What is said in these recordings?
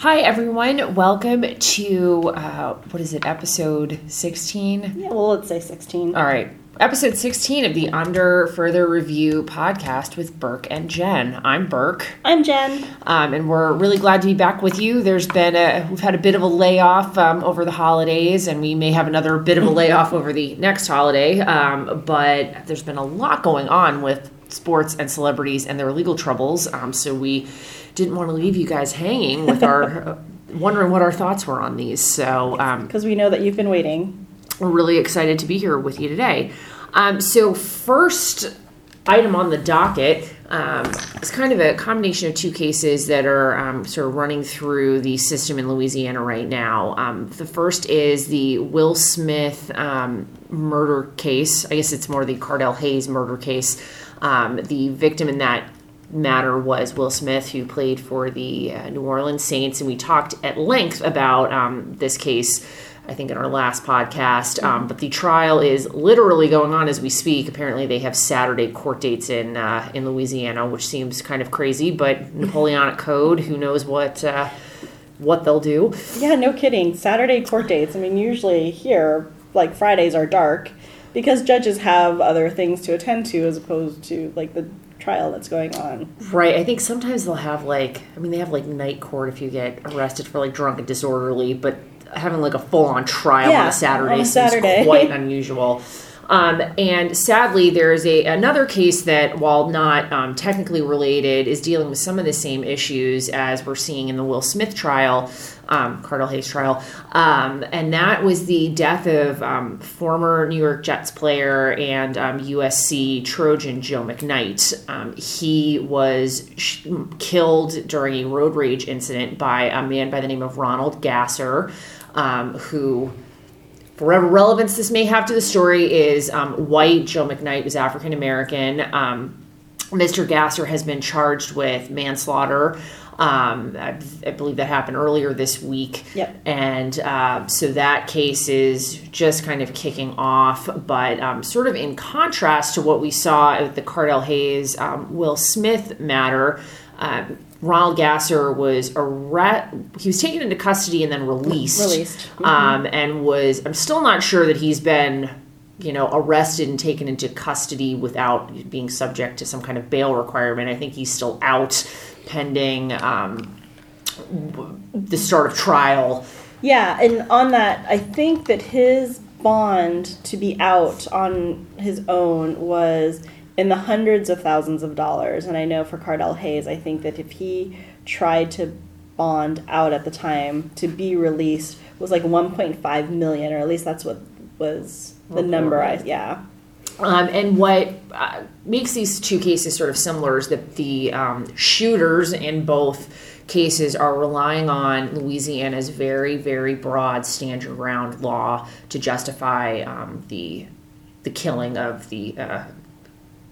Hi, everyone. Welcome to, uh, what is it, episode 16? Yeah, well, let's say 16. All right. Episode 16 of the Under Further Review podcast with Burke and Jen. I'm Burke. I'm Jen. Um, and we're really glad to be back with you. There's been a, we've had a bit of a layoff um, over the holidays, and we may have another bit of a layoff over the next holiday. Um, but there's been a lot going on with sports and celebrities and their legal troubles. Um, so we didn't want to leave you guys hanging with our wondering what our thoughts were on these. So um, Because we know that you've been waiting. we're really excited to be here with you today. Um, so, first item on the docket um, is kind of a combination of two cases that are um, sort of running through the system in Louisiana right now. Um, the first is the Will Smith um, murder case. I guess it's more the Cardell Hayes murder case. Um, the victim in that matter was Will Smith, who played for the uh, New Orleans Saints, and we talked at length about um, this case. I think in our last podcast, um, but the trial is literally going on as we speak. Apparently, they have Saturday court dates in uh, in Louisiana, which seems kind of crazy. But Napoleonic Code, who knows what uh, what they'll do? Yeah, no kidding. Saturday court dates. I mean, usually here, like Fridays are dark because judges have other things to attend to as opposed to like the trial that's going on. Right. I think sometimes they'll have like, I mean, they have like night court if you get arrested for like drunk and disorderly, but having like a full on trial on a Saturday on a seems quite unusual. Um, and sadly, there is a another case that, while not um, technically related, is dealing with some of the same issues as we're seeing in the Will Smith trial, um, Cardell Hayes trial, um, and that was the death of um, former New York Jets player and um, USC Trojan Joe McKnight. Um, he was sh- killed during a road rage incident by a man by the name of Ronald Gasser, um, who whatever relevance this may have to the story, is um, white. Joe McKnight was African American. Um, Mr. Gasser has been charged with manslaughter. Um, I, I believe that happened earlier this week. Yep. And uh, so that case is just kind of kicking off, but um, sort of in contrast to what we saw with the Cardell Hayes um, Will Smith matter. Um, Ronald Gasser was arre- he was taken into custody and then released. Released. Um, and was I'm still not sure that he's been you know arrested and taken into custody without being subject to some kind of bail requirement. I think he's still out pending um, the start of trial. Yeah, and on that, I think that his bond to be out on his own was in the hundreds of thousands of dollars. And I know for Cardell Hayes, I think that if he tried to bond out at the time to be released was like 1.5 million, or at least that's what was the number. I yeah. Um, and what uh, makes these two cases sort of similar is that the um, shooters in both cases are relying on Louisiana's very, very broad stand your ground law to justify um, the the killing of the uh,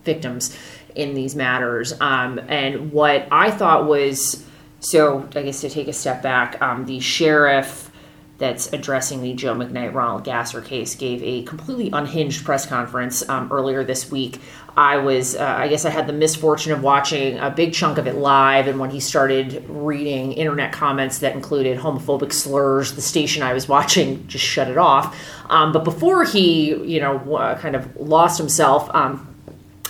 victims in these matters. Um, and what I thought was so, I guess to take a step back, um, the sheriff that's addressing the Joe McKnight Ronald Gasser case gave a completely unhinged press conference um, earlier this week. I was, uh, I guess, I had the misfortune of watching a big chunk of it live, and when he started reading internet comments that included homophobic slurs, the station I was watching just shut it off. Um, but before he, you know, uh, kind of lost himself, um,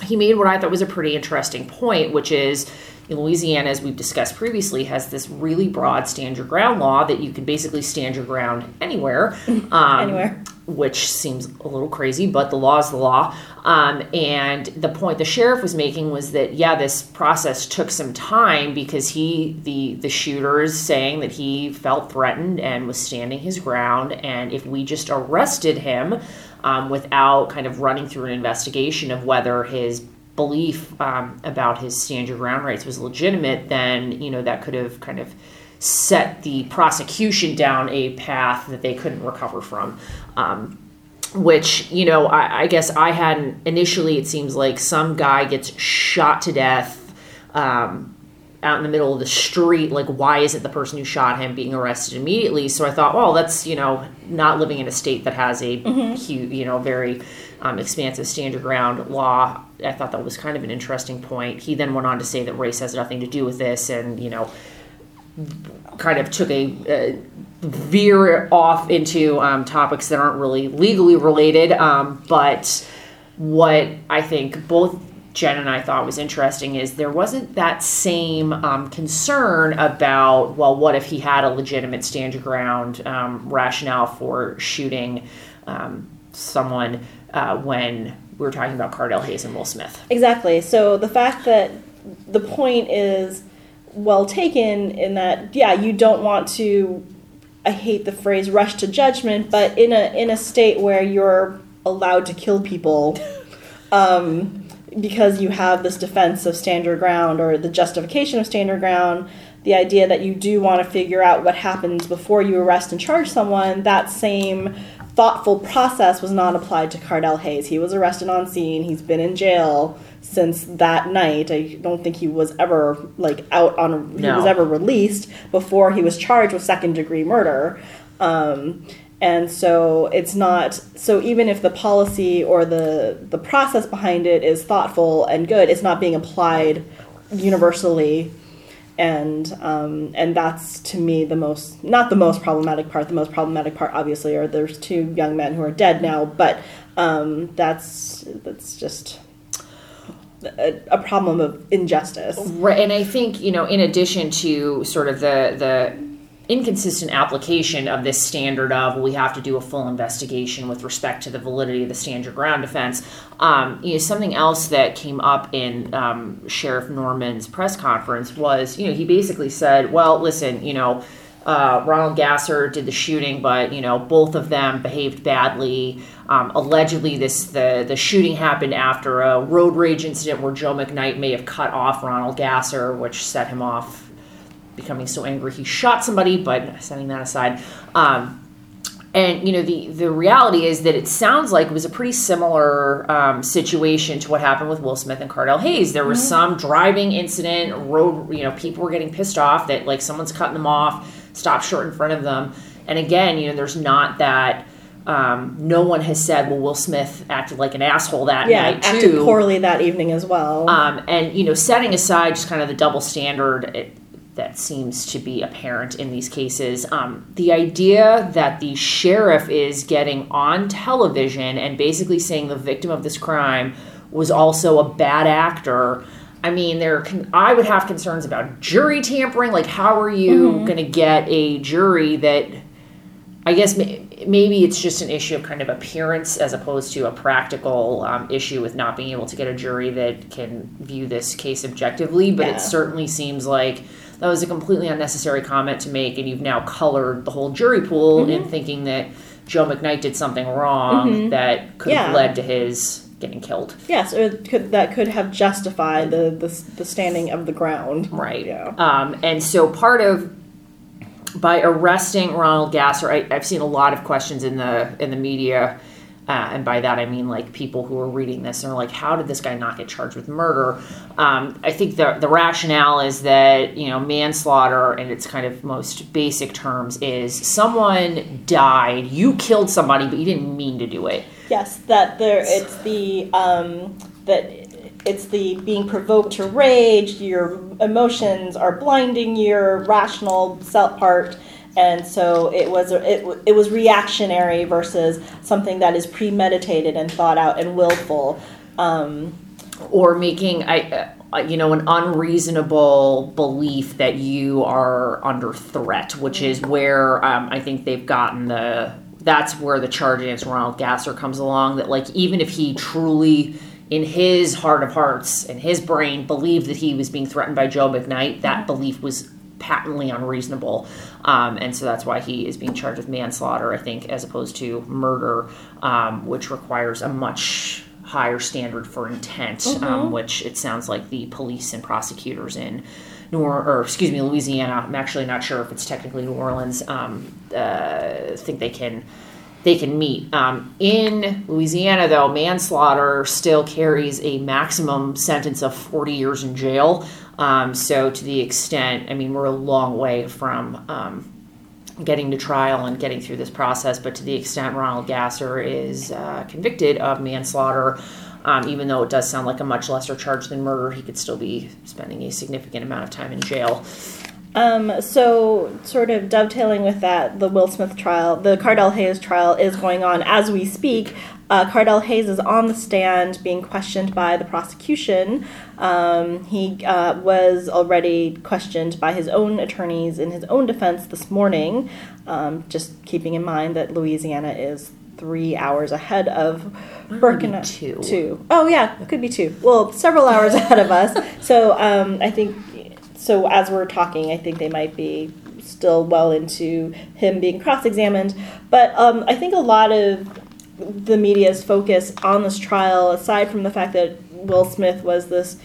he made what I thought was a pretty interesting point, which is in Louisiana, as we've discussed previously, has this really broad stand your ground law that you can basically stand your ground anywhere. Um, Anywhere. Which seems a little crazy, but the law is the law. Um, and the point the sheriff was making was that yeah, this process took some time because he, the the shooter, is saying that he felt threatened and was standing his ground. And if we just arrested him um, without kind of running through an investigation of whether his belief um, about his stand your ground rights was legitimate, then you know that could have kind of set the prosecution down a path that they couldn't recover from. Um, which you know, I, I guess I hadn't initially. It seems like some guy gets shot to death. Um, out in the middle of the street like why isn't the person who shot him being arrested immediately? So i thought well that's you know not living in a state that has a huge you know very um, expansive stand your ground law. I thought that was kind of an interesting point. He then went on to say that race has nothing to do with this and you know kind of took a uh, veer off into um, topics that aren't really legally related. Um, but what I think both Jen and I thought was interesting is there wasn't that same um, concern about, well, what if he had a legitimate stand your ground um, rationale for shooting um, someone uh, when we were talking about Cardell Hayes and Will Smith. Exactly. So the fact that the point is well taken in that, yeah, you don't want to. I hate the phrase "rush to judgment," but in a in a state where you're allowed to kill people, um, because you have this defense of stand your ground or the justification of stand your ground, the idea that you do want to figure out what happens before you arrest and charge someone, that same thoughtful process was not applied to Cardell Hayes. He was arrested on scene. He's been in jail since that night. I don't think he was ever like out on. No. He was ever released before he was charged with second degree murder. Um, and so it's not so even if the policy or the the process behind it is thoughtful and good, it's not being applied universally and um, and that's to me the most not the most problematic part. The most problematic part, obviously, are there's two young men who are dead now, but um, that's that's just a, a problem of injustice. Right, and I think you know, in addition to sort of the the inconsistent application of this standard of we have to do a full investigation with respect to the validity of the stand your ground defense. Um, you know, something else that came up in um, Sheriff Normand's press conference was, you know, he basically said, "Well, listen, you know." Uh, Ronald Gasser did the shooting, but you know both of them behaved badly. Um, allegedly, this the the shooting happened after a road rage incident where Joe McKnight may have cut off Ronald Gasser, which set him off becoming so angry he shot somebody. But setting that aside, um, and you know the the reality is that it sounds like it was a pretty similar um, situation to what happened with Will Smith and Cardell Hayes. There was some driving incident, road. You know, people were getting pissed off that like someone's cutting them off, stop short in front of them. And again, you know, there's not that. Um, no one has said, well, Will Smith acted like an asshole that Yeah, night acted poorly that evening as well. Um, and you know, setting aside just kind of the double standard it, that seems to be apparent in these cases, um, the idea that the sheriff is getting on television and basically saying the victim of this crime was also a bad actor. I mean, there. Can, I would have concerns about jury tampering. Like, how are you going to get a jury that? I guess ma- maybe it's just an issue of kind of appearance as opposed to a practical um, issue with not being able to get a jury that can view this case objectively. But Yeah. it certainly seems like that was a completely unnecessary comment to make, and you've now colored the whole jury pool Mm-hmm. in thinking that Joe McKnight did something wrong that could have led to his getting killed. yes, or could, that could have justified the, the the standing of the ground. Right. Yeah. Um, and so part of by arresting Ronald Gasser, I, I've seen a lot of questions in the in the media, uh, and by that I mean like people who are reading this and are like, how did this guy not get charged with murder? Um, I think the the rationale is that you know manslaughter in its kind of most basic terms is someone died, you killed somebody, but you didn't mean to do it. Yes, that there it's the um, that it's the being provoked to rage. Your emotions are blinding your rational self part, and so it was it, it was reactionary versus something that is premeditated and thought out and willful. Um, or making I, uh, you know, an unreasonable belief that you are under threat, which is where um, I think they've gotten the. That's where the charge against Ronald Gasser comes along. That like even if he truly, in his heart of hearts, in his brain, believed that he was being threatened by Joe McKnight, that belief was patently unreasonable, um, and so that's why he is being charged with manslaughter. I think as opposed to murder, um, which requires a much higher standard for intent, um, which it sounds like the police and prosecutors in New or, or excuse me, Louisiana. I'm actually not sure if it's technically New Orleans. Um, uh, think they can they can meet. Um, in Louisiana, though, manslaughter still carries a maximum sentence of 40 years in jail. Um, so, to the extent, I mean, we're a long way from um, getting to trial and getting through this process, but to the extent Ronald Gasser is uh, convicted of manslaughter, um, even though it does sound like a much lesser charge than murder, he could still be spending a significant amount of time in jail. Um, so, sort of dovetailing with that, the Will Smith trial, the Cardell Hayes trial is going on as we speak. Uh, Cardell Hayes is on the stand being questioned by the prosecution. Um, he uh, was already questioned by his own attorneys in his own defense this morning, um, just keeping in mind that Louisiana is three hours ahead of Burkina. two. Two. Oh, yeah, it could be two. Well, several hours ahead of us. So um, I think, so as we're talking, I think they might be still well into him being cross examined. But um, I think a lot of the media's focus on this trial, aside from the fact that Will Smith was this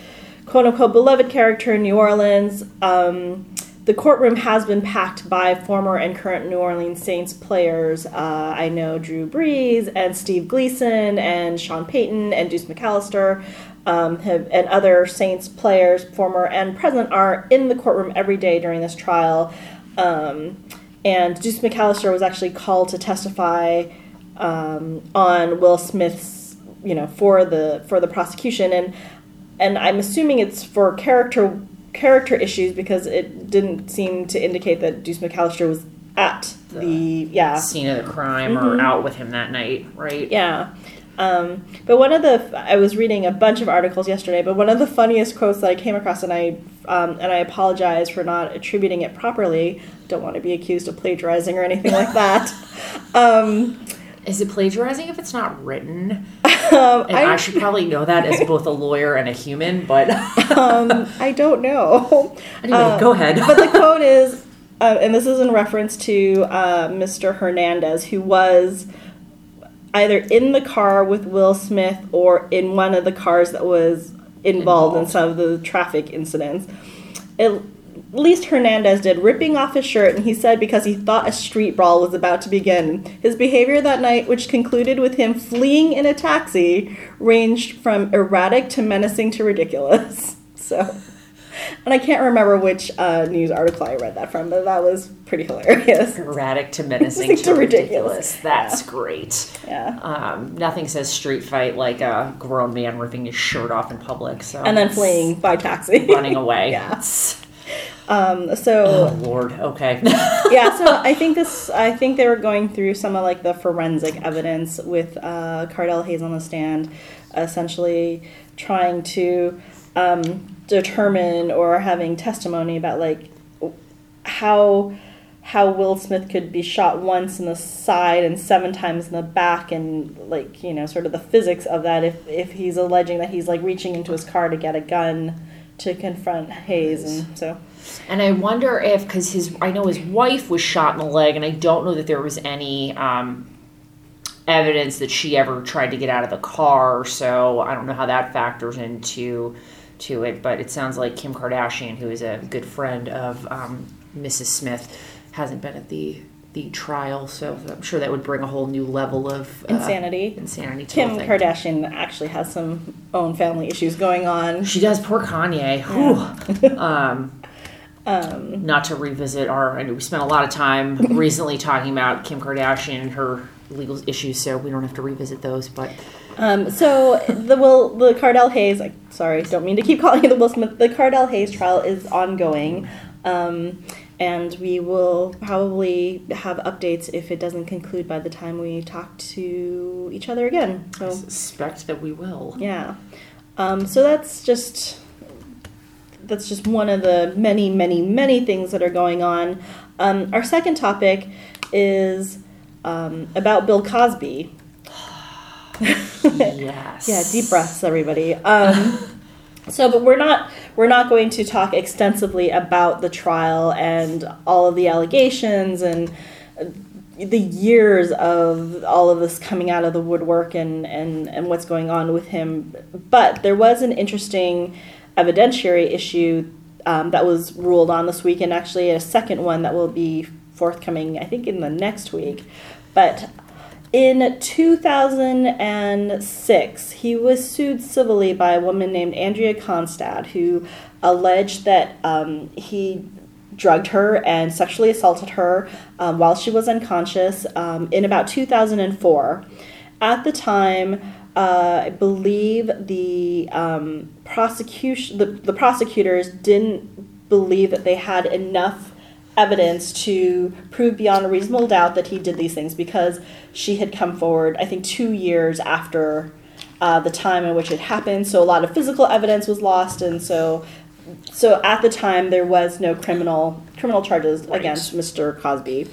quote unquote beloved character in New Orleans, um, the courtroom has been packed by former and current New Orleans Saints players. Uh, I know Drew Brees and Steve Gleason and Sean Payton and Deuce McAllister um, have, and other Saints players, former and present, are in the courtroom every day during this trial. Um, and Deuce McAllister was actually called to testify um, on Will Smith's, you know, for the for the prosecution, and and I'm assuming it's for character character issues because it didn't seem to indicate that Deuce McAllister was at the, yeah Scene of the crime or out with him that night, right? yeah. Um, but one of the I was reading a bunch of articles yesterday, but one of the funniest quotes that I came across, and I um, and I apologize for not attributing it properly. Don't want to be accused of plagiarizing or anything like that. Um, Is it plagiarizing if it's not written? um, And I, I, should probably know that as both a lawyer and a human, but um, I don't know. anyway, Um, go ahead. but the quote is, uh, and this is in reference to uh, Mr. Hernandez, who was either in the car with Will Smith or in one of the cars that was involved, in some of the traffic incidents. At least Hernandez did, ripping off his shirt, and he said because he thought a street brawl was about to begin. His behavior that night, which concluded with him fleeing in a taxi, ranged from erratic to menacing to ridiculous. So. And I can't remember which uh, news article I read that from, but that was pretty hilarious. Erratic to menacing to to ridiculous. ridiculous. That's great. Yeah. Um, nothing says street fight like a grown man ripping his shirt off in public. So And then fleeing by taxi. running away. Yeah. It's- Um, oh Lord. Okay. yeah, so I think this. I think they were going through some of like the forensic evidence with uh, Cardell Hayes on the stand, essentially trying to um, determine or having testimony about like how how Will Smith could be shot once in the side and seven times in the back, and like you know, sort of the physics of that. If if he's alleging that he's like reaching into his car to get a gun to confront Hayes, and so And I wonder if, because his, I know his wife was shot in the leg, and I don't know that there was any um, evidence that she ever tried to get out of the car. So I don't know how that factors into to it. But it sounds like Kim Kardashian, who is a good friend of um, Mrs. Smith, hasn't been at the the trial. So I'm sure that would bring a whole new level of uh, insanity. Insanity. To Kim. Kardashian actually has some own family issues going on. She does. Poor Kanye. Whew. um, Um, not to revisit our. I know we spent a lot of time recently talking about Kim Kardashian and her legal issues, so we don't have to revisit those. But um, so the Will the Cardell Hayes. I, sorry, don't mean to keep calling it the Will Smith. The Cardell Hayes trial is ongoing, um, and we will probably have updates if it doesn't conclude by the time we talk to each other again. I So suspect that we will. yeah, um, so that's just that's just one of the many, many, many things that are going on. Um, our second topic is um, about Bill Cosby. Yes. Yeah, deep breaths, everybody. Um, so, but we're not we're not going to talk extensively about the trial and all of the allegations and uh, the years of all of this coming out of the woodwork and and and what's going on with him. But there was an interesting evidentiary issue um, that was ruled on this week, and actually a second one that will be forthcoming, I think, in the next week. But in 2006, he was sued civilly by a woman named Andrea Constand, who alleged that um, he drugged her and sexually assaulted her um, while she was unconscious um, in about 2004. At the time, uh, I believe the um, prosecution, the, the prosecutors didn't believe that they had enough evidence to prove beyond a reasonable doubt that he did these things because she had come forward, I think, two years after uh, the time in which it happened. So a lot of physical evidence was lost, and so so at the time there was no criminal criminal charges Right. against Mr. Cosby.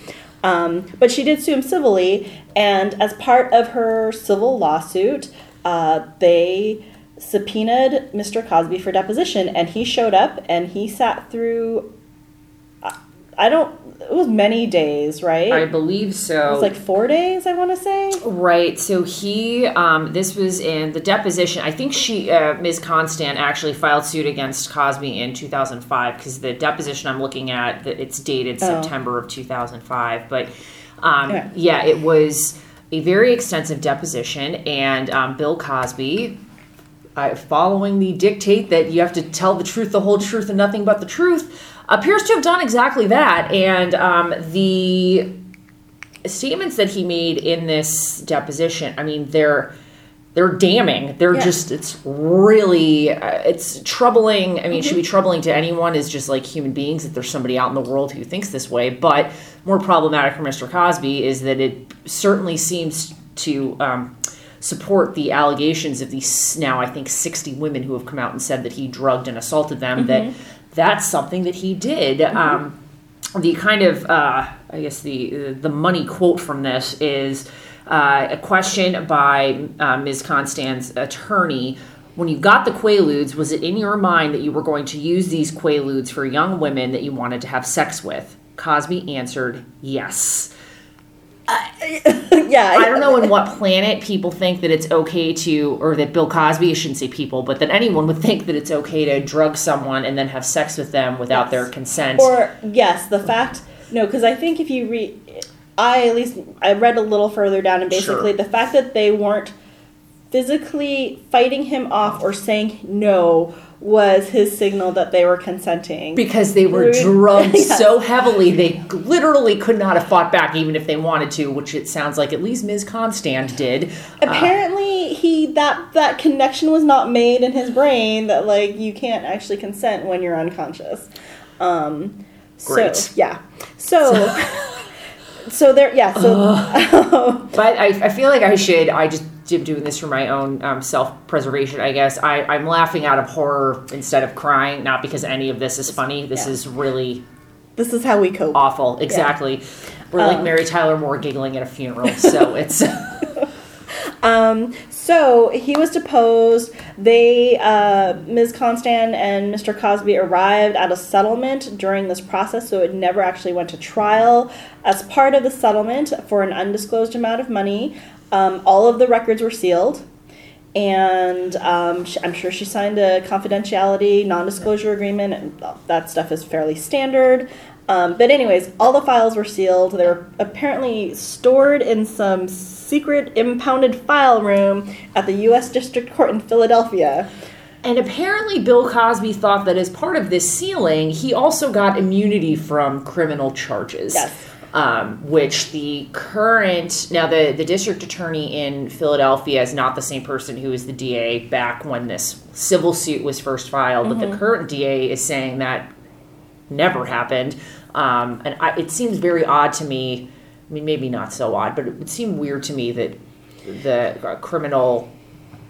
Um, but she did sue him civilly, and as part of her civil lawsuit, uh, they subpoenaed Mr. Cosby for deposition, and he showed up and he sat through. I- don't. It was many days, right? I believe so. it was like four days. I want to say. Right. So he, um, this was in the deposition. I think she, uh, Ms. Constand, actually filed suit against Cosby in 2005 because the deposition I'm looking at, it's dated Oh. September of 2005. But um, Okay. yeah, it was a very extensive deposition, and um, Bill Cosby. Uh, following the dictate that you have to tell the truth, the whole truth, and nothing but the truth, appears to have done exactly that. And um, the statements that he made in this deposition i mean they're they're damning. They're Yeah. just it's really uh, it's troubling. I mean it should be troubling to anyone as just like human beings that there's somebody out in the world who thinks this way. But more problematic for mr cosby is that it certainly seems to um, support the allegations of these now i think 60 women who have come out and said that he drugged and assaulted them that that's something that he did um, the kind of uh, I guess the the money quote from this is uh, a question by uh, Ms. Constand's attorney. When you got the Quaaludes, was it in your mind that you were going to use these Quaaludes for young women that you wanted to have sex with? Cosby answered, yes. yeah. I don't know in what planet people think that it's okay to, or that Bill Cosby, I shouldn't say people, but that anyone would think that it's okay to drug someone and then have sex with them without Yes. their consent. Or yes, the fact no, because I think if you read, I at least I read a little further down, and basically Sure. the fact that they weren't physically fighting him off or saying no was his signal that they were consenting. because they were drugged Yes. so heavily they literally could not have fought back even if they wanted to which it sounds like at least ms constand did Uh, Apparently, he that that connection was not made in his brain that like you can't actually consent when you're unconscious. Um, Great. So yeah. So. So there, yeah. So but I, I feel like i should i just doing this for my own um, self-preservation i guess I, i'm laughing out of horror instead of crying not because any of this is funny this Yeah. is really this is how we cope. awful exactly we're like Um, mary tyler moore giggling at a funeral so it's Um, so he was deposed. They, uh, Ms. Constand and Mr. Cosby arrived at a settlement during this process, so it never actually went to trial. As part of the settlement, for an undisclosed amount of money, um, all of the records were sealed. And um, sh- I'm sure she signed a confidentiality, non disclosure agreement, and that stuff is fairly standard. Um, but, anyways, all the files were sealed. They were apparently stored in some secret impounded file room at the U.S. District Court in Philadelphia. And apparently, Bill Cosby thought that as part of this sealing, he also got immunity from criminal charges. Yes. Um, which the current now the the district attorney in Philadelphia is not the same person who was the DA back when this civil suit was first filed, but the current DA is saying that never happened. Um, and I, it seems very odd to me. I mean, maybe not so odd, but it would seem weird to me that the uh, criminal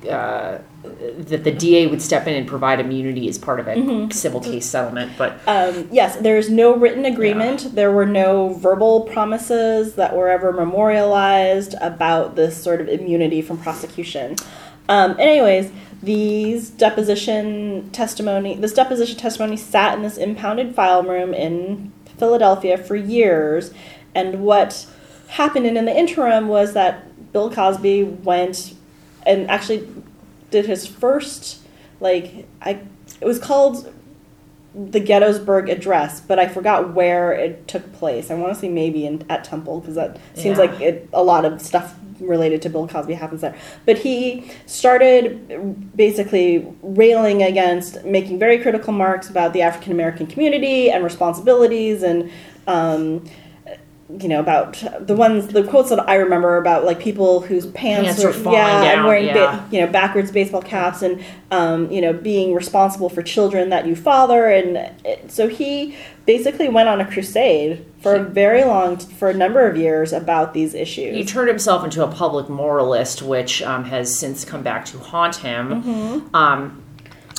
uh, that the DA would step in and provide immunity as part of a civil case settlement. But Um, yes, there is no written agreement. There were no verbal promises that were ever memorialized about this sort of immunity from prosecution. Um, anyways, these deposition testimony, this deposition testimony sat in this impounded file room in Philadelphia for years, and what happened in, in the interim was that Bill Cosby went and actually did his first like I it was called the Gettysburg Address, but I forgot where it took place. I want to say maybe in, at Temple because that seems Yeah. like it, a lot of stuff related to Bill Cosby happens there. But he started basically railing against making very critical marks about the African American community and responsibilities and. Um, you know about the ones the quotes that I remember about like people whose pants, Pants are falling yeah and down, wearing yeah. ba- you know backwards baseball caps and um, you know being responsible for children that you father and it, so he basically went on a crusade for a very long for a number of years about these issues. He turned himself into a public moralist, which um, has since come back to haunt him. Mm-hmm. Um,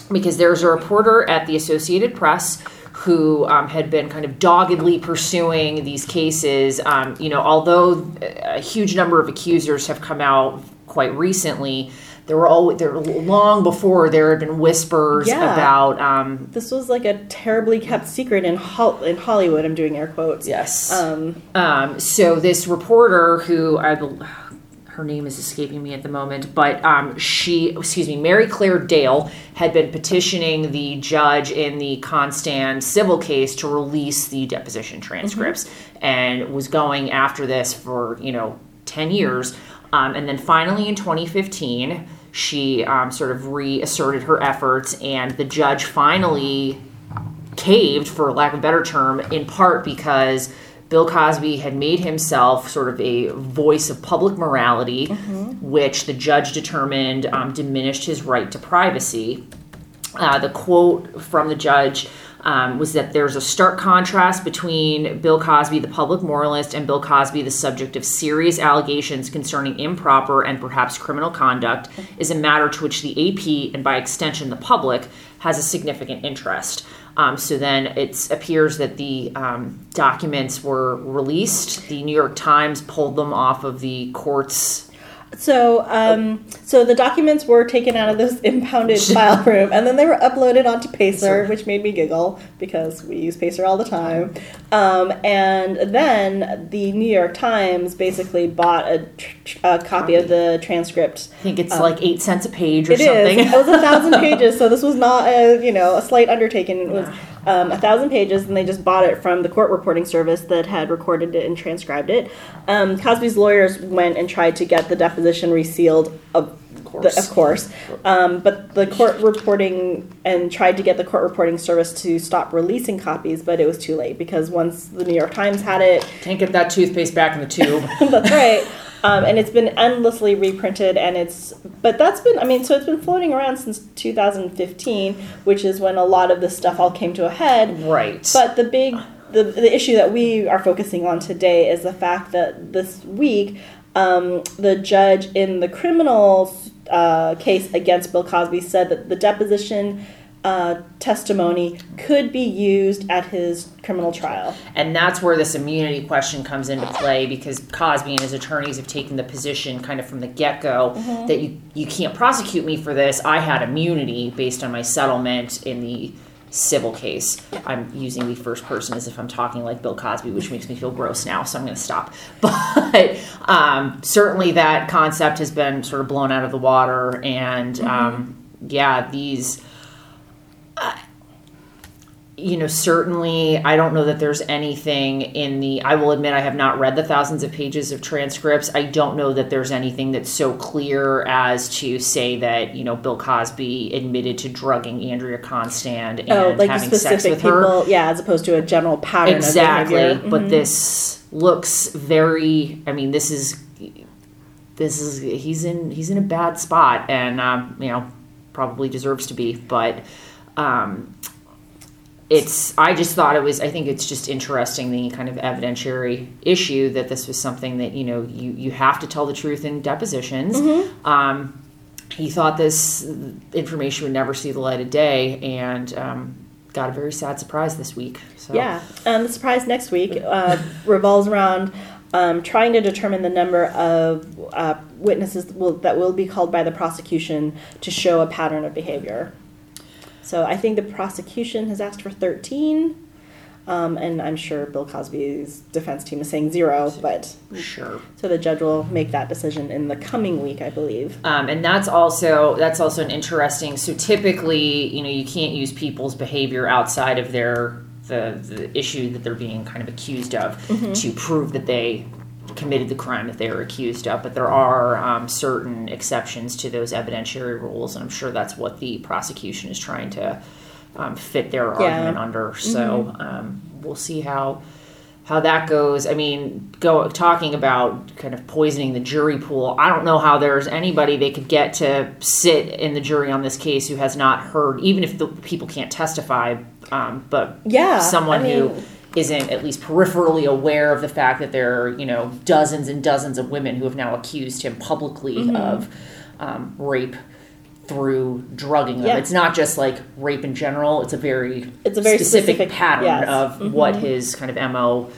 because there's a reporter at the Associated Press who um, had been kind of doggedly pursuing these cases. Um, you know, although a huge number of accusers have come out quite recently, there were all there long before there had been whispers Yeah. about. Um, this was like a terribly kept secret in Hol- in Hollywood. I'm doing air quotes. yes. Um, Um, so this reporter, who I her name is escaping me at the moment, but um, she, excuse me, Maryclaire Dale had been petitioning the judge in the Constand civil case to release the deposition transcripts, and was going after this for you know ten years, um, and then finally in 2015. She um, sort of reasserted her efforts, and the judge finally caved, for lack of a better term, in part because Bill Cosby had made himself sort of a voice of public morality, which the judge determined um, diminished his right to privacy. Uh, the quote from the judge um, was that there's a stark contrast between Bill Cosby, the public moralist, and Bill Cosby, the subject of serious allegations concerning improper and perhaps criminal conduct, is a matter to which the AP and by extension the public has a significant interest. Um, so then it appears that the um, documents were released. The New York Times pulled them off of the court's So, um, so the documents were taken out of this impounded file room, and then they were uploaded onto Pacer, which made me giggle because we use Pacer all the time. Um, and then the New York Times basically bought a, tr- a copy of the transcript. I think it's like eight cents a page or It is. something. It was a thousand pages, so this was not a you know a slight undertaking. It was um, a thousand pages, and they just bought it from the court reporting service that had recorded it and transcribed it. Um, Cosby's lawyers went and tried to get the deposition resealed. Of course. The, of course, um, but the court reporting and tried to get the court reporting service to stop releasing copies, but it was too late because once the New York Times had it, Can't get that toothpaste back in the tube. that's right. Um, and it's been endlessly reprinted, and it's but that's been I mean so it's been floating around since 2015, which is when a lot of this stuff all came to a head. right. But the big the, the issue that we are focusing on today is the fact that this week um, the judge in the criminal uh, case against Bill Cosby said that the deposition uh, testimony could be used at his criminal trial. And that's where this immunity question comes into play because Cosby and his attorneys have taken the position kind of from the get go that you, you can't prosecute me for this. I had immunity based on my settlement in the civil case. I'm using the first person as if I'm talking like Bill Cosby, which makes me feel gross now, so I'm going to stop. But um, certainly that concept has been sort of blown out of the water. And um, yeah, these you know, certainly, I don't know that there's anything in the. I will admit, I have not read the thousands of pages of transcripts. I don't know that there's anything that's so clear as to say that you know Bill Cosby admitted to drugging Andrea Constand and Oh, like having sex with her. people, yeah, as opposed to a general pattern Exactly, of. Mm-hmm. but this looks very. I mean, this is this is he's in he's in a bad spot, and um, you know probably deserves to be, but. Um, it's i just thought it was i think it's just interesting the kind of evidentiary issue that this was something that you know you you have to tell the truth in depositions. Um, he thought this information would never see the light of day and um, got a very sad surprise this week so. Yeah, um, the surprise next week uh, revolves around um, trying to determine the number of uh, witnesses will, that will be called by the prosecution to show a pattern of behavior. So I think the prosecution has asked for 13, um, and I'm sure Bill Cosby's defense team is saying zero, but sure. so the judge will make that decision in the coming week, I believe. um, and that's also that's also an interesting so typically you know you can't use people's behavior outside of their the, the issue that they're being kind of accused of to prove that they committed the crime that they were accused of but there are um, certain exceptions to those evidentiary rules and i'm sure that's what the prosecution is trying to um, fit their Yeah. argument under so um, we'll see how how that goes. I mean, go talking about kind of poisoning the jury pool. I don't know how there's anybody they could get to sit in the jury on this case who has not heard, even if the people can't testify. Um, but Yeah, someone I who mean- isn't at least peripherally aware of the fact that there are you know dozens and dozens of women who have now accused him publicly Mm-hmm. of um, rape through drugging them. Yeah. It's not just like rape in general. It's a very It's a very specific, specific- pattern yes. Mm-hmm. of what his kind of mo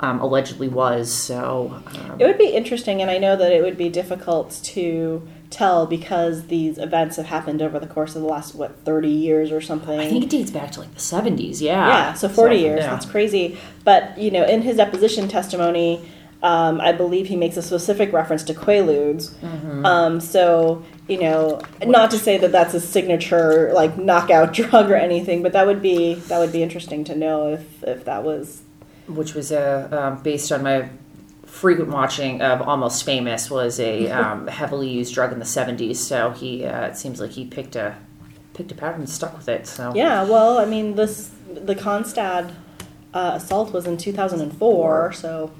um, allegedly was. So um, It would be interesting, and I know that it would be difficult to tell because these events have happened over the course of the last what thirty years or something. I think it dates back to like the seventies. Yeah. yeah, so forty years. yeah. That's crazy. But you know, in his deposition testimony, um, I believe he makes a specific reference to Quaaludes. Mm-hmm. Um, so you know, not to say that that's a signature like knockout drug or anything, but that would be that would be interesting to know if if that was which was uh, um, based on my frequent watching of Almost Famous, was a um, heavily used drug in the '70s. So he, uh, it seems like he picked a picked a pattern and stuck with it. So Yeah, well, I mean, this the Constand uh, assault was in 2004, so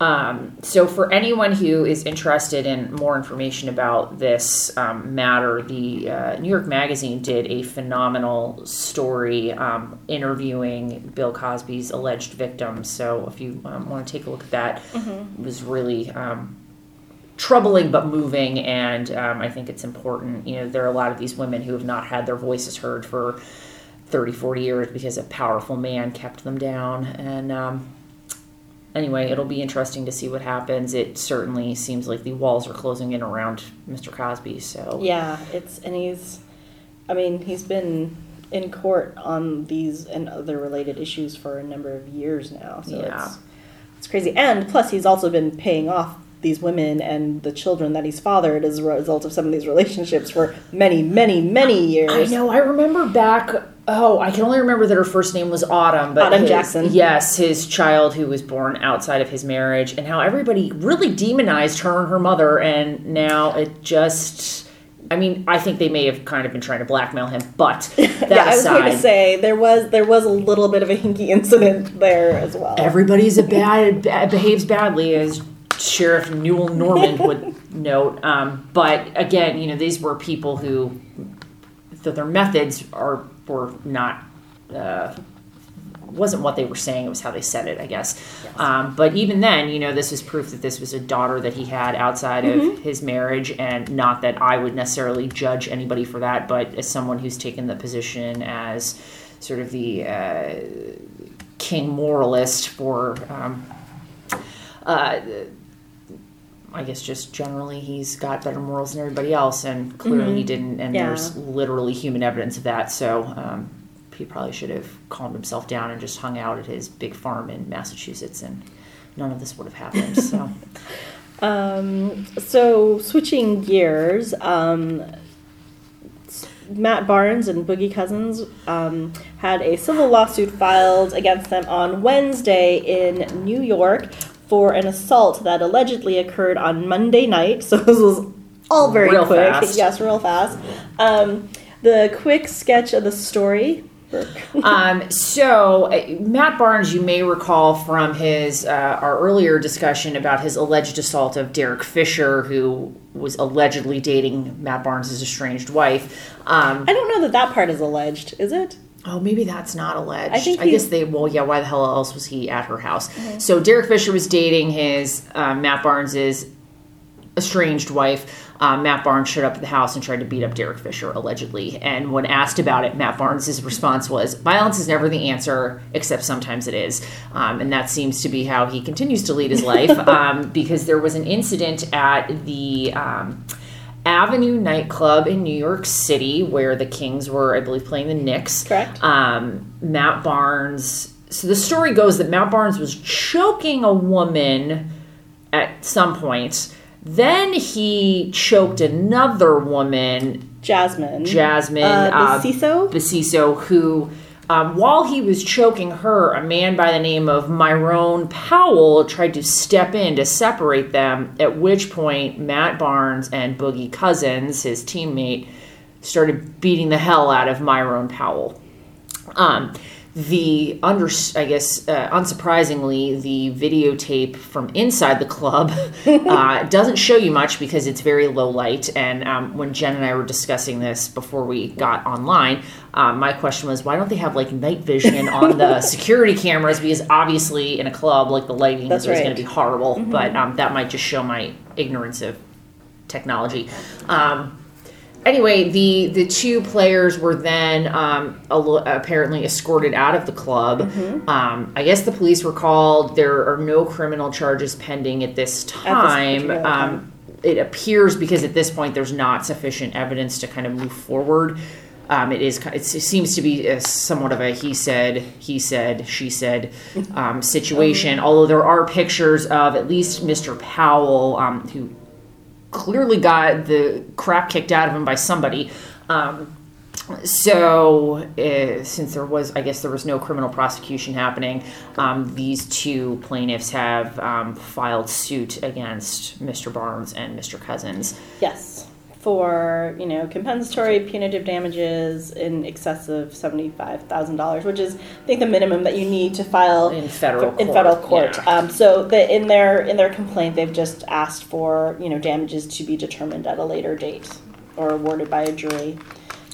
Um, so, for anyone who is interested in more information about this um, matter, the uh, New York Magazine did a phenomenal story um, interviewing Bill Cosby's alleged victims. So, if you um, want to take a look at that, it was really um, troubling but moving. And um, I think it's important. You know, there are a lot of these women who have not had their voices heard for 30, 40 years because a powerful man kept them down. And, um, anyway, it'll be interesting to see what happens. It certainly seems like the walls are closing in around Mr. Cosby. So yeah, it's and he's, I mean, he's been in court on these and other related issues for a number of years now. So Yeah. it's it's crazy. And plus, he's also been paying off these women and the children that he's fathered as a result of some of these relationships for many, many, many years. I know. I remember back. Oh, I can only remember that her first name was Autumn. But Autumn his- Jackson. Yes, his child who was born outside of his marriage, and how everybody really demonized her and her mother, and now it just. I mean, I think they may have kind of been trying to blackmail him, but that yeah, I was going to say there was there was a little bit of a hinky incident there as well. everybody's a bad, bad behaves badly as sheriff newell normand would note um, but again you know these were people who that their methods are were not uh, wasn't what they were saying it was how they said it i guess. Um, but even then you know this is proof that this was a daughter that he had outside of his marriage and not that i would necessarily judge anybody for that but as someone who's taken the position as sort of the uh, king moralist for um, uh, I guess just generally he's got better morals than everybody else, and clearly he didn't. And Yeah. there's literally human evidence of that. So um, he probably should have calmed himself down and just hung out at his big farm in Massachusetts, and none of this would have happened. So Um, so switching gears, um, Matt Barnes and Boogie Cousins um, had a civil lawsuit filed against them on Wednesday in New York for an assault that allegedly occurred on Monday night. So this was all very Real quick. fast. Yes, real fast. Um, the quick sketch of the story. Um, so uh, Matt Barnes, you may recall from his uh, our earlier discussion about his alleged assault of Derek Fisher, who was allegedly dating Matt Barnes' estranged wife. Um, I don't know that that part is alleged, is it? Oh, maybe that's not alleged. I think I guess they. Well, yeah. Why the hell else was he at her house? So Derek Fisher was dating his um, Matt Barnes's estranged wife. Um, Matt Barnes showed up at the house and tried to beat up Derek Fisher allegedly. And when asked about it, Matt Barnes' response was, "Violence is never the answer, except sometimes it is." Um, and that seems to be how he continues to lead his life. um, because there was an incident at the. Avenue nightclub in New York City, where the Kings were, I believe, playing the Knicks. Correct. Um, Matt Barnes. So the story goes that Matt Barnes was choking a woman at some point. Then he choked another woman, Jasmine. Jasmine Uh, Basiso? Basiso, who, um, while he was choking her, a man by the name of Myrone Powell tried to step in to separate them. At which point, Matt Barnes and Boogie Cousins, his teammate, started beating the hell out of Myrone Powell. Um, the under, I guess, uh, unsurprisingly, the videotape from inside the club uh, doesn't show you much because it's very low light. And um, when Jen and I were discussing this before we got online, um, my question was, why don't they have like night vision on the security cameras? Because obviously, in a club, like the lighting That's is right. going to be horrible. But um, that might just show my ignorance of technology. Um, anyway, the the two players were then um, a apparently escorted out of the club. Um, I guess the police were called. There are no criminal charges pending at this time. particular time. um, it appears because at this point there's not sufficient evidence to kind of move forward. Um, it is. It seems to be a, somewhat of a he said, he said, she said um, situation. Although there are pictures of at least Mr. Powell, um, who clearly got the crap kicked out of him by somebody. Um, so, uh, since there was, I guess there was no criminal prosecution happening, um, these two plaintiffs have um, filed suit against Mr. Barnes and Mr. Cousins. Yes, for you know compensatory punitive damages in excess of seventy five thousand dollars, which is I think the minimum that you need to file In federal in court, federal court. yeah. Um, so the, in their in their complaint, they've just asked for you know damages to be determined at a later date or awarded by a jury.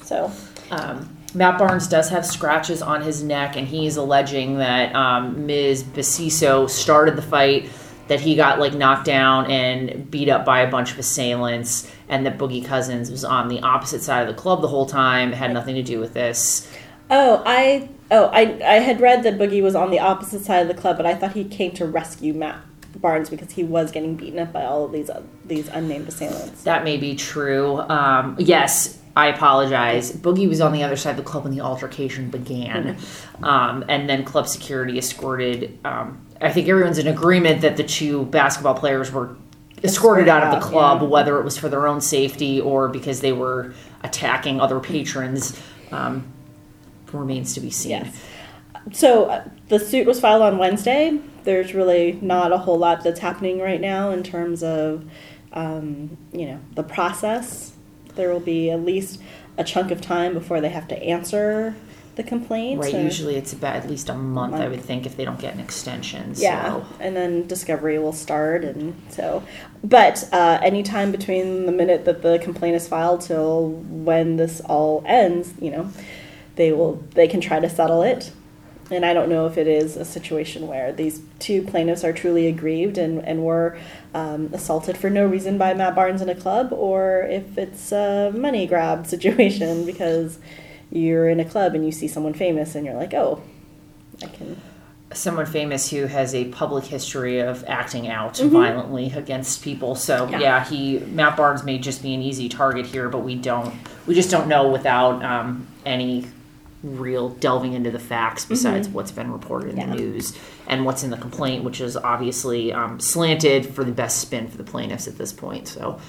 So Um, Matt Barnes does have scratches on his neck, and he's alleging that um, Ms. Basiso started the fight, that he got like knocked down and beat up by a bunch of assailants, and that Boogie Cousins was on the opposite side of the club the whole time, had nothing to do with this. oh I oh I I had read that Boogie was on the opposite side of the club, but I thought he came to rescue Matt Barnes because he was getting beaten up by all of these uh, these unnamed assailants. That may be true. Um, yes, I apologize. Boogie was on the other side of the club when the altercation began. Um, and then club security escorted. Um, I think everyone's in agreement that the two basketball players were escorted out of the club, yeah. whether it was for their own safety or because they were attacking other patrons. Um, remains to be seen. Yes. So uh, the suit was filed on Wednesday. There's really not a whole lot that's happening right now in terms of, um, you know, the process. There will be at least a chunk of time before they have to answer the complaint. Right, or- usually it's about at least a month, I Month. would think, if they don't get an extension. Yeah, So. and then discovery will start, and so, but uh, anytime between the minute that the complaint is filed till when this all ends, you know, they will they can try to settle it. And I don't know if it is a situation where these two plaintiffs are truly aggrieved and, and were um, assaulted for no reason by Matt Barnes in a club, or if it's a money grab situation because you're in a club and you see someone famous and you're like, oh, I can. someone famous who has a public history of acting out violently against people. So Mm-hmm. Yeah. yeah. he Matt Barnes may just be an easy target here, but we don't we just don't know without um, any real delving into the facts besides what's been reported in Mm-hmm. Yeah. the news and what's in the complaint, which is obviously um, slanted for the best spin for the plaintiffs at this point. So.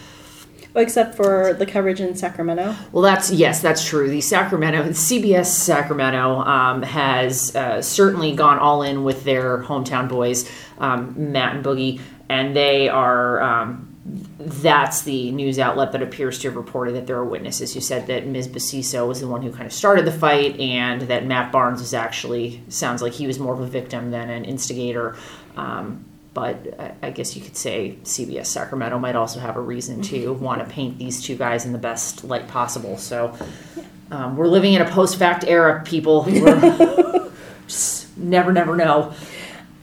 Well, except for the coverage in Sacramento. Well, that's yes, that's true. The Sacramento, CBS Sacramento um, has uh, certainly gone all in with their hometown boys, um, Matt and Boogie, and they are. Um, that's the news outlet that appears to have reported that there are witnesses who said that Ms. Basiso was the one who kind of started the fight, and that Matt Barnes is actually sounds like he was more of a victim than an instigator. Um, but I- I guess you could say CBS Sacramento might also have a reason to want to paint these two guys in the best light possible. So um, we're living in a post fact era, people. Never, never know.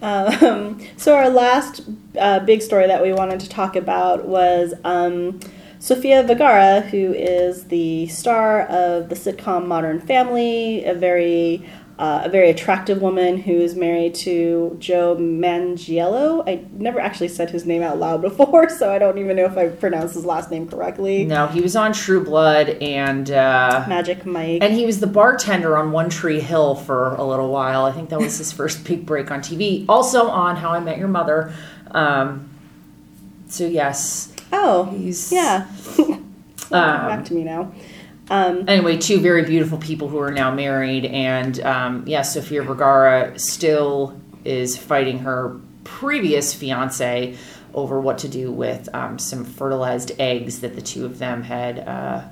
Um, so our last uh, big story that we wanted to talk about was um, Sofia Vergara, who is the star of the sitcom Modern Family, a very uh, a very attractive woman who is married to Joe Mangiello. I never actually said his name out loud before, so I don't even know if I pronounced his last name correctly. No, he was on True Blood, and uh, Magic Mike. and he was the bartender on One Tree Hill for a little while. I think that was his first big break on TV. Also on How I Met Your Mother. Um, so yes, oh, he's yeah. Back to me now. Um, anyway, two very beautiful people who are now married, and um, yeah, Sofia Vergara still is fighting her previous fiance over what to do with um, some fertilized eggs that the two of them had. Uh,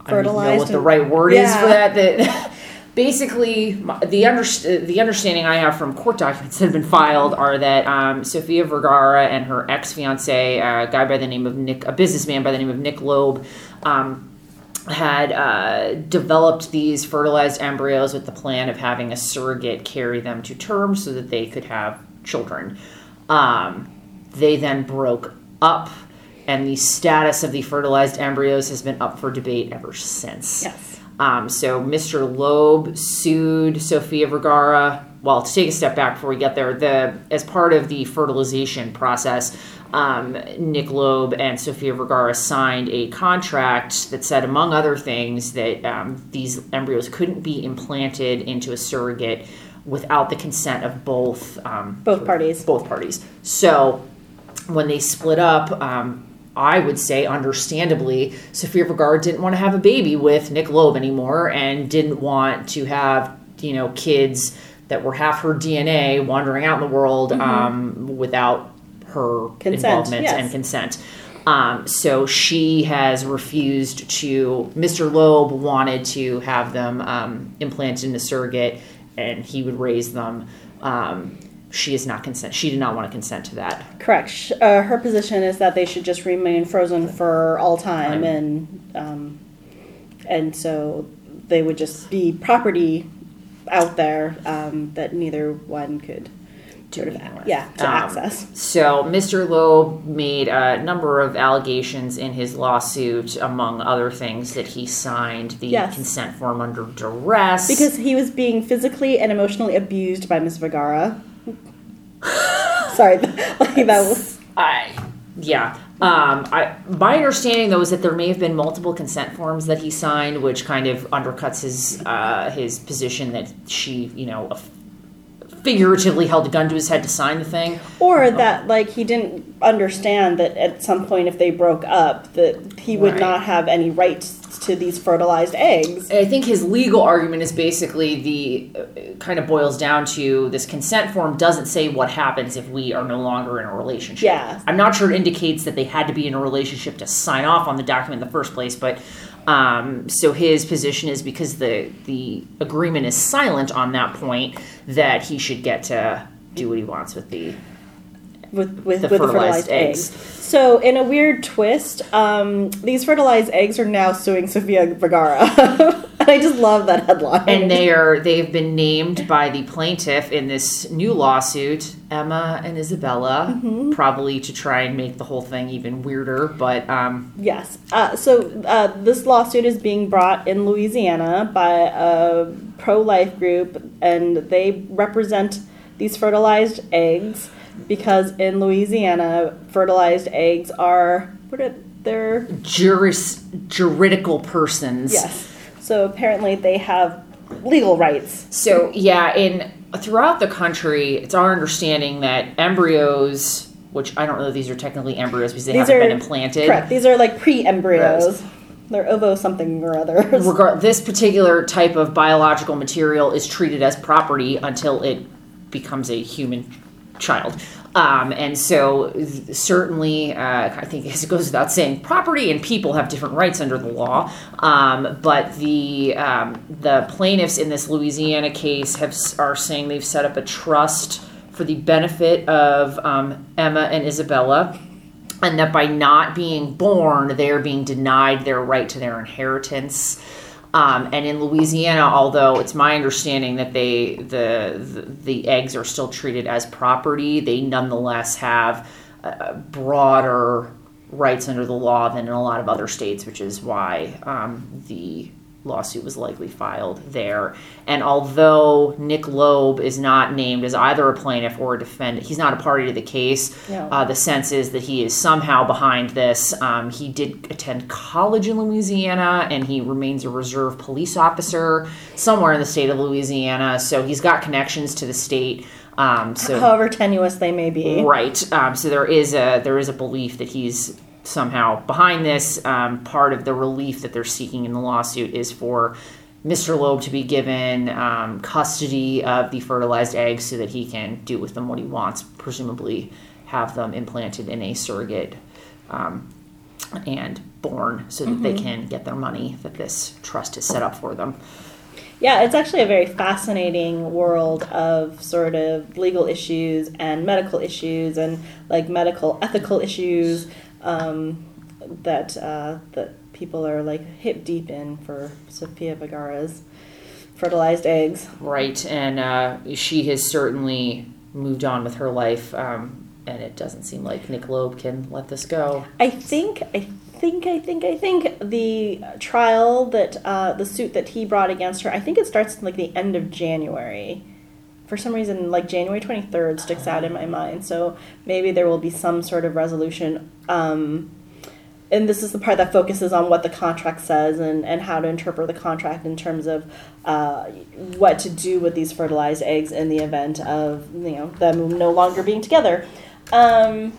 I don't know what the right word is for that. That basically, the under, the understanding I have from court documents that have been filed are that um, Vergara and her ex fiance, a guy by the name of Nick, a businessman by the name of Nick Loeb, um, had uh, developed these fertilized embryos with the plan of having a surrogate carry them to term so that they could have children. Um, they then broke up, and the status of the fertilized embryos has been up for debate ever since. Yes. Um, so Mr. Loeb sued Sofia Vergara. Well, to take a step back before we get there, the as part of the fertilization process, um, Nick Loeb and Sofia Vergara signed a contract that said, among other things, that um, these embryos couldn't be implanted into a surrogate without the consent of both um, Both parties. both parties. So when they split up, um, I would say, understandably, Sofia Vergara didn't want to have a baby with Nick Loeb anymore, and didn't want to have you know kids that were half her DNA wandering out in the world um, without her Mm-hmm. Consent, involvement yes. and consent. Um, so she has refused to. Mr. Loeb wanted to have them um, implanted in a surrogate, and he would raise them. Um, she is not consent. She did not want to consent to that. Correct. Uh, her position is that they should just remain frozen for all time, and um, and so they would just be property out there um, that neither one could sort of yeah to Um, access. So Mr. Loeb made a number of allegations in his lawsuit, among other things, that he signed the Yes. consent form under duress Because he was being physically and emotionally abused by Ms. Vergara. Sorry, like that was I, yeah. Um, I, my understanding though is that there may have been multiple consent forms that he signed, which kind of undercuts his uh, his position that she, you know, figuratively held a gun to his head to sign the thing. or that like he didn't understand that at some point if they broke up that he would Right. not have any rights to these fertilized eggs. I think his legal argument is basically the uh, kind of boils down to this consent form doesn't say what happens if we are no longer in a relationship. Yeah. I'm not sure it indicates that they had to be in a relationship to sign off on the document in the first place, but um, so his position is because the the agreement is silent on that point that he should get to do what he wants with the with with, The with the fertilized fertilized eggs. So, in a weird twist, um, these fertilized eggs are now suing Sofia Vergara, I just love that headline. and they are they've been named by the plaintiff in this new lawsuit emma and isabella probably to try and make the whole thing even weirder but um yes. Uh, so uh, this lawsuit is being brought in Louisiana by a pro-life group, and they represent these fertilized eggs because in Louisiana, fertilized eggs are what are they're juris juridical persons yes. So apparently they have legal rights. so yeah in throughout the country it's our understanding that embryos which i don't know if these are technically embryos because they These haven't are been implanted Correct. These are like pre-embryos. Gross. They're ovo something or other. regard this particular type of biological material is treated as property until it becomes a human child. Um, and so, certainly, uh, I think as it goes without saying, property and people have different rights under the law. Um, but the um, the plaintiffs in this Louisiana case have are saying they've set up a trust for the benefit of um, Emma and Isabella and that by not being born, they're being denied their right to their inheritance. Um, and in Louisiana, although it's my understanding that they the, the the eggs are still treated as property, they nonetheless have uh, broader rights under the law than in a lot of other states, which is why um, the lawsuit was likely filed there. And although Nick Loeb is not named as either a plaintiff or a defendant, he's not a party to the case. No. Uh, the sense is that he is somehow behind this. Um, he did attend college in Louisiana and he remains a reserve police officer somewhere in the state of Louisiana. So he's got connections to the state. Um, so However tenuous they may be. Right. Um, so there is a there is a belief that he's somehow behind this. Um, part of the relief that they're seeking in the lawsuit is for Mr. Loeb to be given um, custody of the fertilized eggs so that he can do with them what he wants, presumably have them implanted in a surrogate um, and born so that they can get their money that this trust has set up for them. Yeah, it's actually a very fascinating world of sort of legal issues and medical issues and like medical ethical issues um, that uh, that people are like hip deep in for Sofia Vergara's fertilized eggs. Right, and uh, she has certainly moved on with her life, um, and it doesn't seem like Nick Loeb can let this go. I think I think I think I think the trial that uh, the suit that he brought against her. I think it starts like the end of January. For some reason, like January twenty third sticks out in my mind. So maybe there will be some sort of resolution. Um, and this is the part that focuses on what the contract says and, and how to interpret the contract in terms of uh, what to do with these fertilized eggs in the event of you know them no longer being together. Um,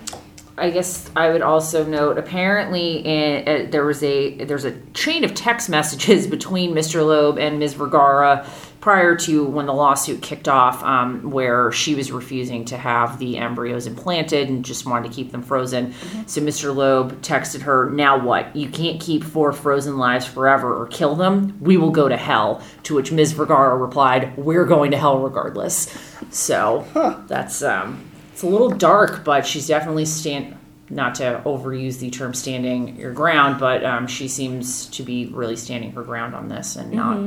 I guess I would also note apparently in, uh, there was a there's a chain of text messages between Mr. Loeb and Ms. Vergara prior to when the lawsuit kicked off, um, where she was refusing to have the embryos implanted and just wanted to keep them frozen. So Mr. Loeb texted her, "Now what? You can't keep four frozen lives forever or kill them. We will go to hell." To which Ms. Vergara replied, "We're going to hell regardless." So that's um, it's a little dark, but she's definitely stand. Not to overuse the term "standing your ground," but um, she seems to be really standing her ground on this and not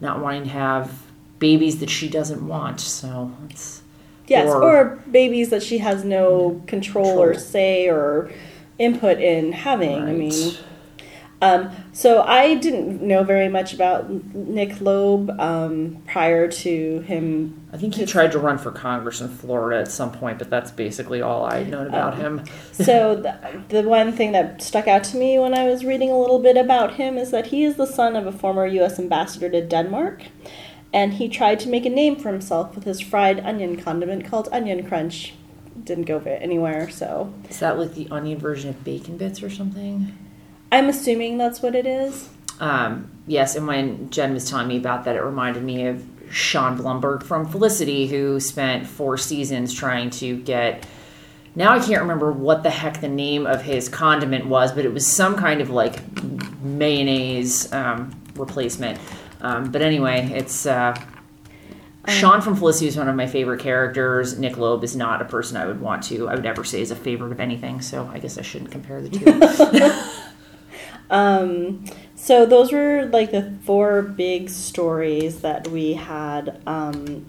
not wanting to have babies that she doesn't want. So it's Yes, Or- or, babies that she has no control, or say or input in having. I mean, Right. Um, so I didn't know very much about Nick Loeb um, prior to him. I think he tried to run for Congress in Florida at some point, but that's basically all I'd known about him. So the, the one thing that stuck out to me when I was reading a little bit about him is that he is the son of a former U.S. ambassador to Denmark, and he tried to make a name for himself with his fried onion condiment called Onion Crunch. Didn't go anywhere, so Is that like the onion version of bacon bits or something? I'm assuming that's what it is. Um, yes, and when Jen was telling me about that, it reminded me of Sean Blumberg from Felicity, who spent four seasons trying to get. Now I can't remember what the heck the name of his condiment was, but it was some kind of like mayonnaise um, replacement. Um, but anyway, it's uh, Sean from Felicity is one of my favorite characters. Nick Loeb is not a person I would want to. I would ever say is a favorite of anything. So I guess I shouldn't compare the two. Um, so those were like the four big stories that we had um,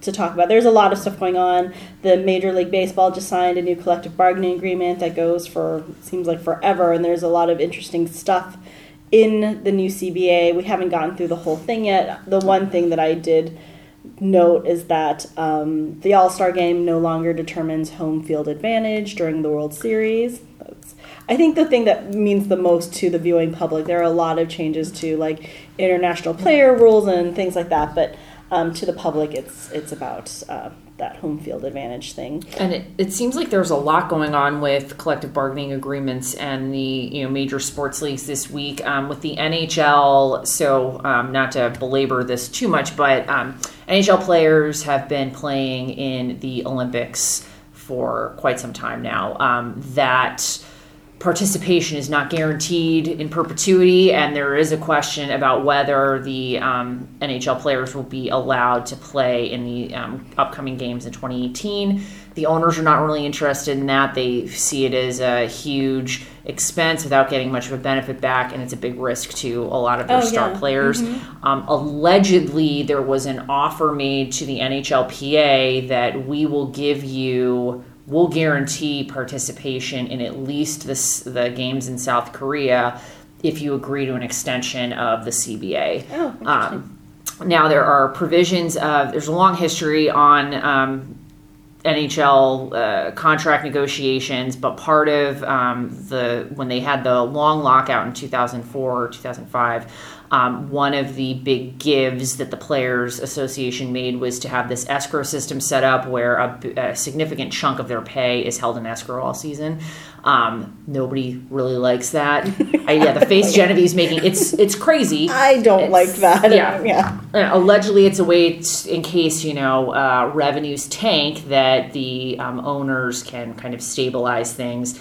to talk about. There's a lot of stuff going on. The Major League Baseball just signed a new collective bargaining agreement that goes for seems like forever, and there's a lot of interesting stuff in the new CBA. We haven't gotten through the whole thing yet. The one thing that I did note is that um, the All Star game no longer determines home field advantage during the World Series. I think the thing that means the most to the viewing public. There are a lot of changes to like international player rules and things like that, but um, to the public, it's it's about uh, that home field advantage thing. And it, it seems like there's a lot going on with collective bargaining agreements and the you know major sports leagues this week um, with the NHL. So um, not to belabor this too much, but um, NHL players have been playing in the Olympics for quite some time now. Um, that participation is not guaranteed in perpetuity, and there is a question about whether the um, NHL players will be allowed to play in the um, upcoming games in 2018. The owners are not really interested in that. They see it as a huge expense without getting much of a benefit back, and it's a big risk to a lot of their Oh, star yeah. players. Um, allegedly, there was an offer made to the NHLPA that we will give you will guarantee participation in at least this, the games in South Korea if you agree to an extension of the CBA. Oh. Um, now there are provisions of there's a long history on um, NHL uh, contract negotiations, but part of um, the when they had the long lockout in 2004 or 2005, um, one of the big gives that the Players Association made was to have this escrow system set up where a, a significant chunk of their pay is held in escrow all season. Um, nobody really likes that. I, yeah, the face Genevieve's making it's it's crazy. I don't It's- like that. yeah. yeah. Uh, allegedly, it's a way t- in case you know uh, revenues tank that the um, owners can kind of stabilize things.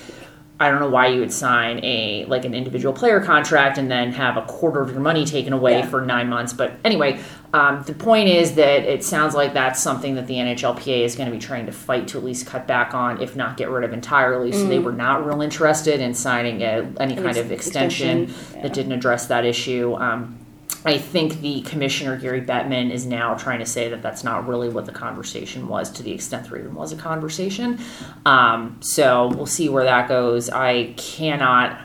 I don't know why you would sign a like an individual player contract and then have a quarter of your money taken away Yeah. for nine months. But anyway, um, the point is that it sounds like that's something that the NHLPA is going to be trying to fight to at least cut back on, if not get rid of entirely. So they were not real interested in signing a, any kind of extension, extension, yeah. that didn't address that issue. Um, I think the commissioner Gary Bettman is now trying to say that that's not really what the conversation was, to the extent there even was a conversation. Um, so we'll see where that goes. I cannot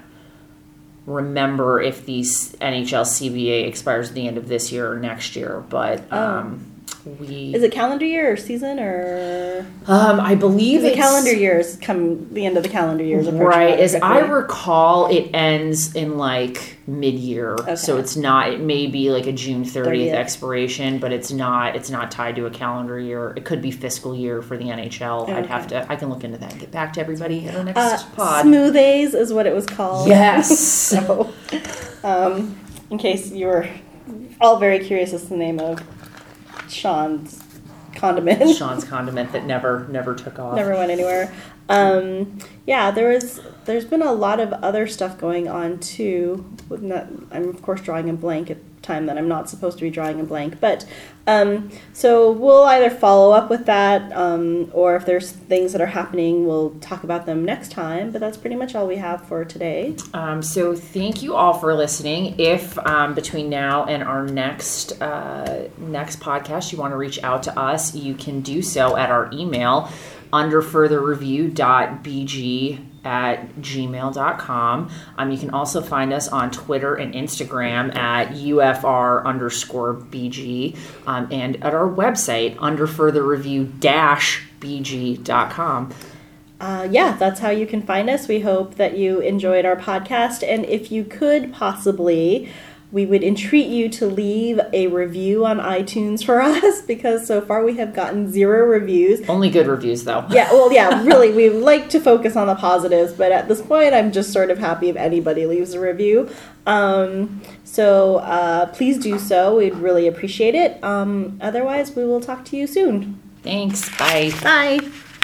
remember if the NHL CBA expires at the end of this year or next year, but um, we. Is it calendar year or season or Um, I believe the calendar years come the end of the calendar years Right. As I recall, it ends in like mid year. okay. So it's not it may be like a June 30th, 30th. expiration, but it's not it's not tied to a calendar year. It could be fiscal year for the NHL. I'd have to I can look into that and get back to everybody in our next uh, pod. Smooth A's is what it was called. Yes. so, um, in case you were all very curious as to the name of Sean's condiment. Sean's condiment that never never took off. Never went anywhere. Um, yeah, there was. There's been a lot of other stuff going on too. Not, I'm of course drawing a blank at time that I'm not supposed to be drawing a blank. But um, so we'll either follow up with that, um, or if there's things that are happening, we'll talk about them next time. But that's pretty much all we have for today. Um, so thank you all for listening. If um, between now and our next uh, next podcast you want to reach out to us, you can do so at our email under further review.bg at gmail.com. Um, you can also find us on Twitter and Instagram at UFR underscore BG um, and at our website under further review dash BG.com. uh, yeah, that's how you can find us. We hope that you enjoyed our podcast. And if you could possibly, we would entreat you to leave a review on iTunes for us because so far we have gotten zero reviews. Only good reviews though. Yeah, well, yeah, really, we like to focus on the positives, but at this point, I'm just sort of happy if anybody leaves a review. Um, so uh, please do so. We'd really appreciate it. Um, otherwise, we will talk to you soon. Thanks. Bye. Bye.